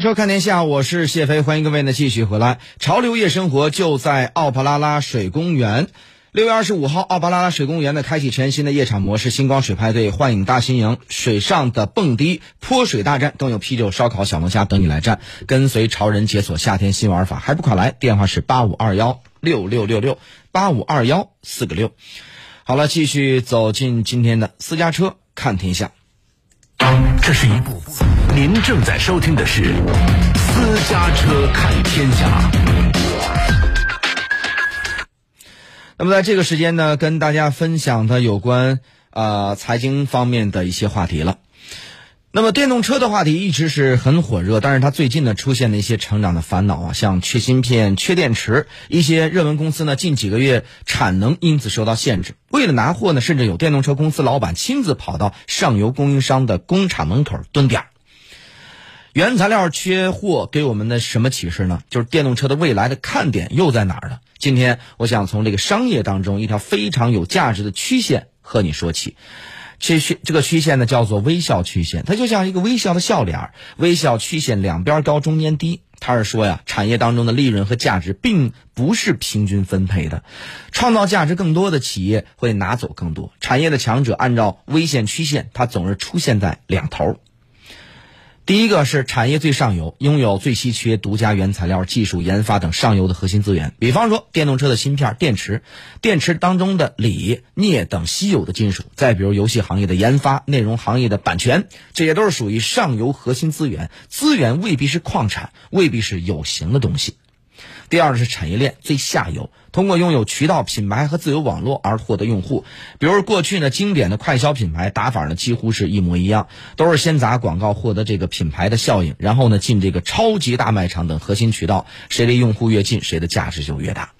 收看天下，我是谢飞，欢迎各位呢继续回来。潮流夜生活就在奥帕拉拉水公园。六月二十五号，奥帕拉拉水公园呢开启全新的夜场模式，星光水派对、幻影大新营、水上的蹦迪、泼水大战，更有啤酒、烧烤、小龙虾等你来战。跟随潮人解锁夏天新玩法，还不快来？电话是八五二幺六六六六八五二幺四个六。好了，继续走进今天的私家车看天下。这是一部您正在收听的是《私家车看天下》。那么在这个时间呢，跟大家分享的有关呃财经方面的一些话题了。那么电动车的话题一直是很火热，但是它最近呢出现了一些成长的烦恼啊，像缺芯片、缺电池，一些热门公司呢近几个月产能因此受到限制。为了拿货呢，甚至有电动车公司老板亲自跑到上游供应商的工厂门口蹲点。原材料缺货给我们的什么启示呢？就是电动车的未来的看点又在哪儿呢？今天我想从这个商业当中一条非常有价值的曲线和你说起。这曲这个曲线呢叫做微笑曲线，它就像一个微笑的笑脸儿。微笑曲线两边高，中间低。他是说呀，产业当中的利润和价值并不是平均分配的，创造价值更多的企业会拿走更多。产业的强者按照微线曲线，它总是出现在两头。第一个是产业最上游，拥有最稀缺、独家原材料、技术研发等上游的核心资源。比方说，电动车的芯片、电池，电池当中的锂、镍等稀有的金属；再比如游戏行业的研发、内容行业的版权，这些都是属于上游核心资源。资源未必是矿产，未必是有形的东西。第二是产业链最下游，通过拥有渠道、品牌和自由网络而获得用户。比如过去呢，经典的快消品牌打法呢几乎是一模一样，都是先砸广告获得这个品牌的效应，然后呢进这个超级大卖场等核心渠道，谁离用户越近，谁的价值就越大。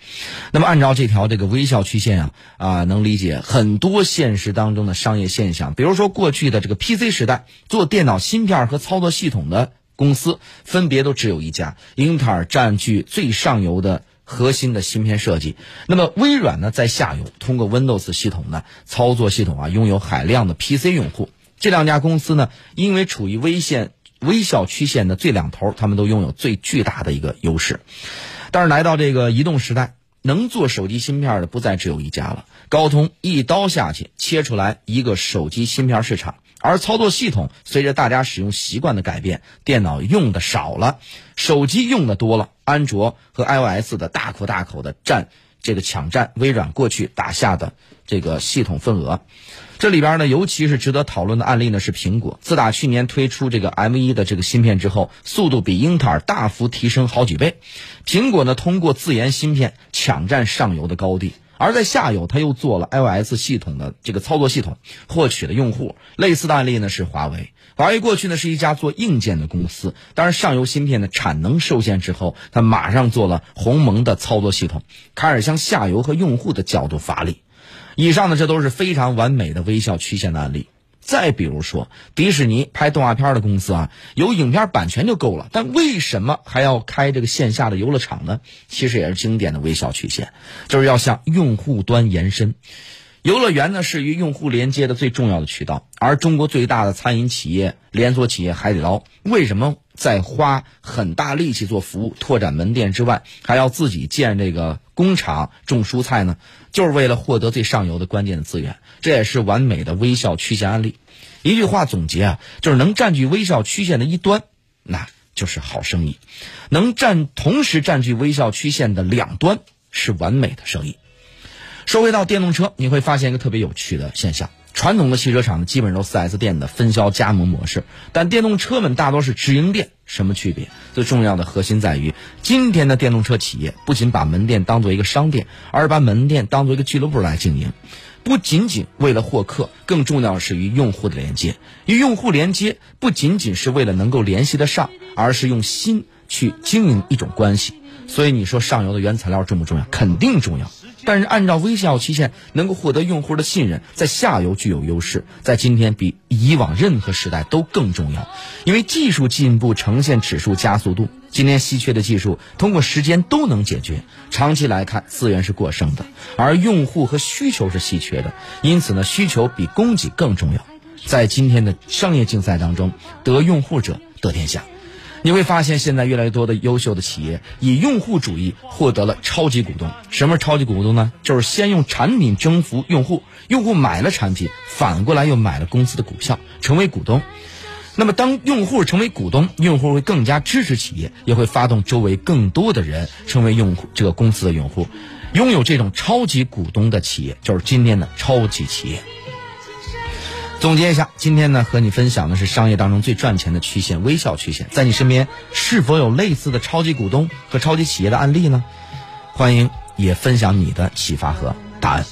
那么按照这条这个微笑曲线啊啊，能理解很多现实当中的商业现象。比如说过去的这个 PC 时代，做电脑芯片和操作系统的。公司分别都只有一家，英特尔占据最上游的核心的芯片设计，那么微软呢在下游，通过 Windows 系统呢操作系统啊，拥有海量的 PC 用户。这两家公司呢，因为处于微线微笑曲线的最两头，他们都拥有最巨大的一个优势。但是来到这个移动时代，能做手机芯片的不再只有一家了，高通一刀下去切出来一个手机芯片市场。而操作系统随着大家使用习惯的改变，电脑用的少了，手机用的多了，安卓和 iOS 的大口大口的占这个抢占微软过去打下的这个系统份额。这里边呢，尤其是值得讨论的案例呢是苹果，自打去年推出这个 M1 的这个芯片之后，速度比英特尔大幅提升好几倍。苹果呢通过自研芯片抢占上游的高地。而在下游，他又做了 iOS 系统的这个操作系统，获取了用户。类似的案例呢是华为，华为过去呢是一家做硬件的公司，但是上游芯片的产能受限之后，他马上做了鸿蒙的操作系统，开始向下游和用户的角度发力。以上呢，这都是非常完美的微笑曲线的案例。再比如说，迪士尼拍动画片的公司啊，有影片版权就够了，但为什么还要开这个线下的游乐场呢？其实也是经典的微笑曲线，就是要向用户端延伸。游乐园呢是与用户连接的最重要的渠道，而中国最大的餐饮企业连锁企业海底捞，为什么在花很大力气做服务、拓展门店之外，还要自己建这个工厂种蔬菜呢？就是为了获得最上游的关键的资源，这也是完美的微笑曲线案例。一句话总结啊，就是能占据微笑曲线的一端，那就是好生意；能占同时占据微笑曲线的两端，是完美的生意。说回到电动车，你会发现一个特别有趣的现象：传统的汽车厂基本都是 4S 店的分销加盟模式，但电动车们大多是直营店。什么区别？最重要的核心在于，今天的电动车企业不仅把门店当做一个商店，而把门店当做一个俱乐部来经营。不仅仅为了获客，更重要的是与用户的连接。与用户连接，不仅仅是为了能够联系得上，而是用心去经营一种关系。所以你说上游的原材料重不重要？肯定重要。但是按照微笑曲线，能够获得用户的信任，在下游具有优势，在今天比以往任何时代都更重要。因为技术进步呈现指数加速度，今天稀缺的技术通过时间都能解决。长期来看，资源是过剩的，而用户和需求是稀缺的，因此呢，需求比供给更重要。在今天的商业竞赛当中，得用户者得天下。你会发现，现在越来越多的优秀的企业以用户主义获得了超级股东。什么是超级股东呢？就是先用产品征服用户，用户买了产品，反过来又买了公司的股票，成为股东。那么，当用户成为股东，用户会更加支持企业，也会发动周围更多的人成为用户这个公司的用户。拥有这种超级股东的企业，就是今天的超级企业。总结一下，今天呢和你分享的是商业当中最赚钱的曲线——微笑曲线。在你身边是否有类似的超级股东和超级企业的案例呢？欢迎也分享你的启发和答案。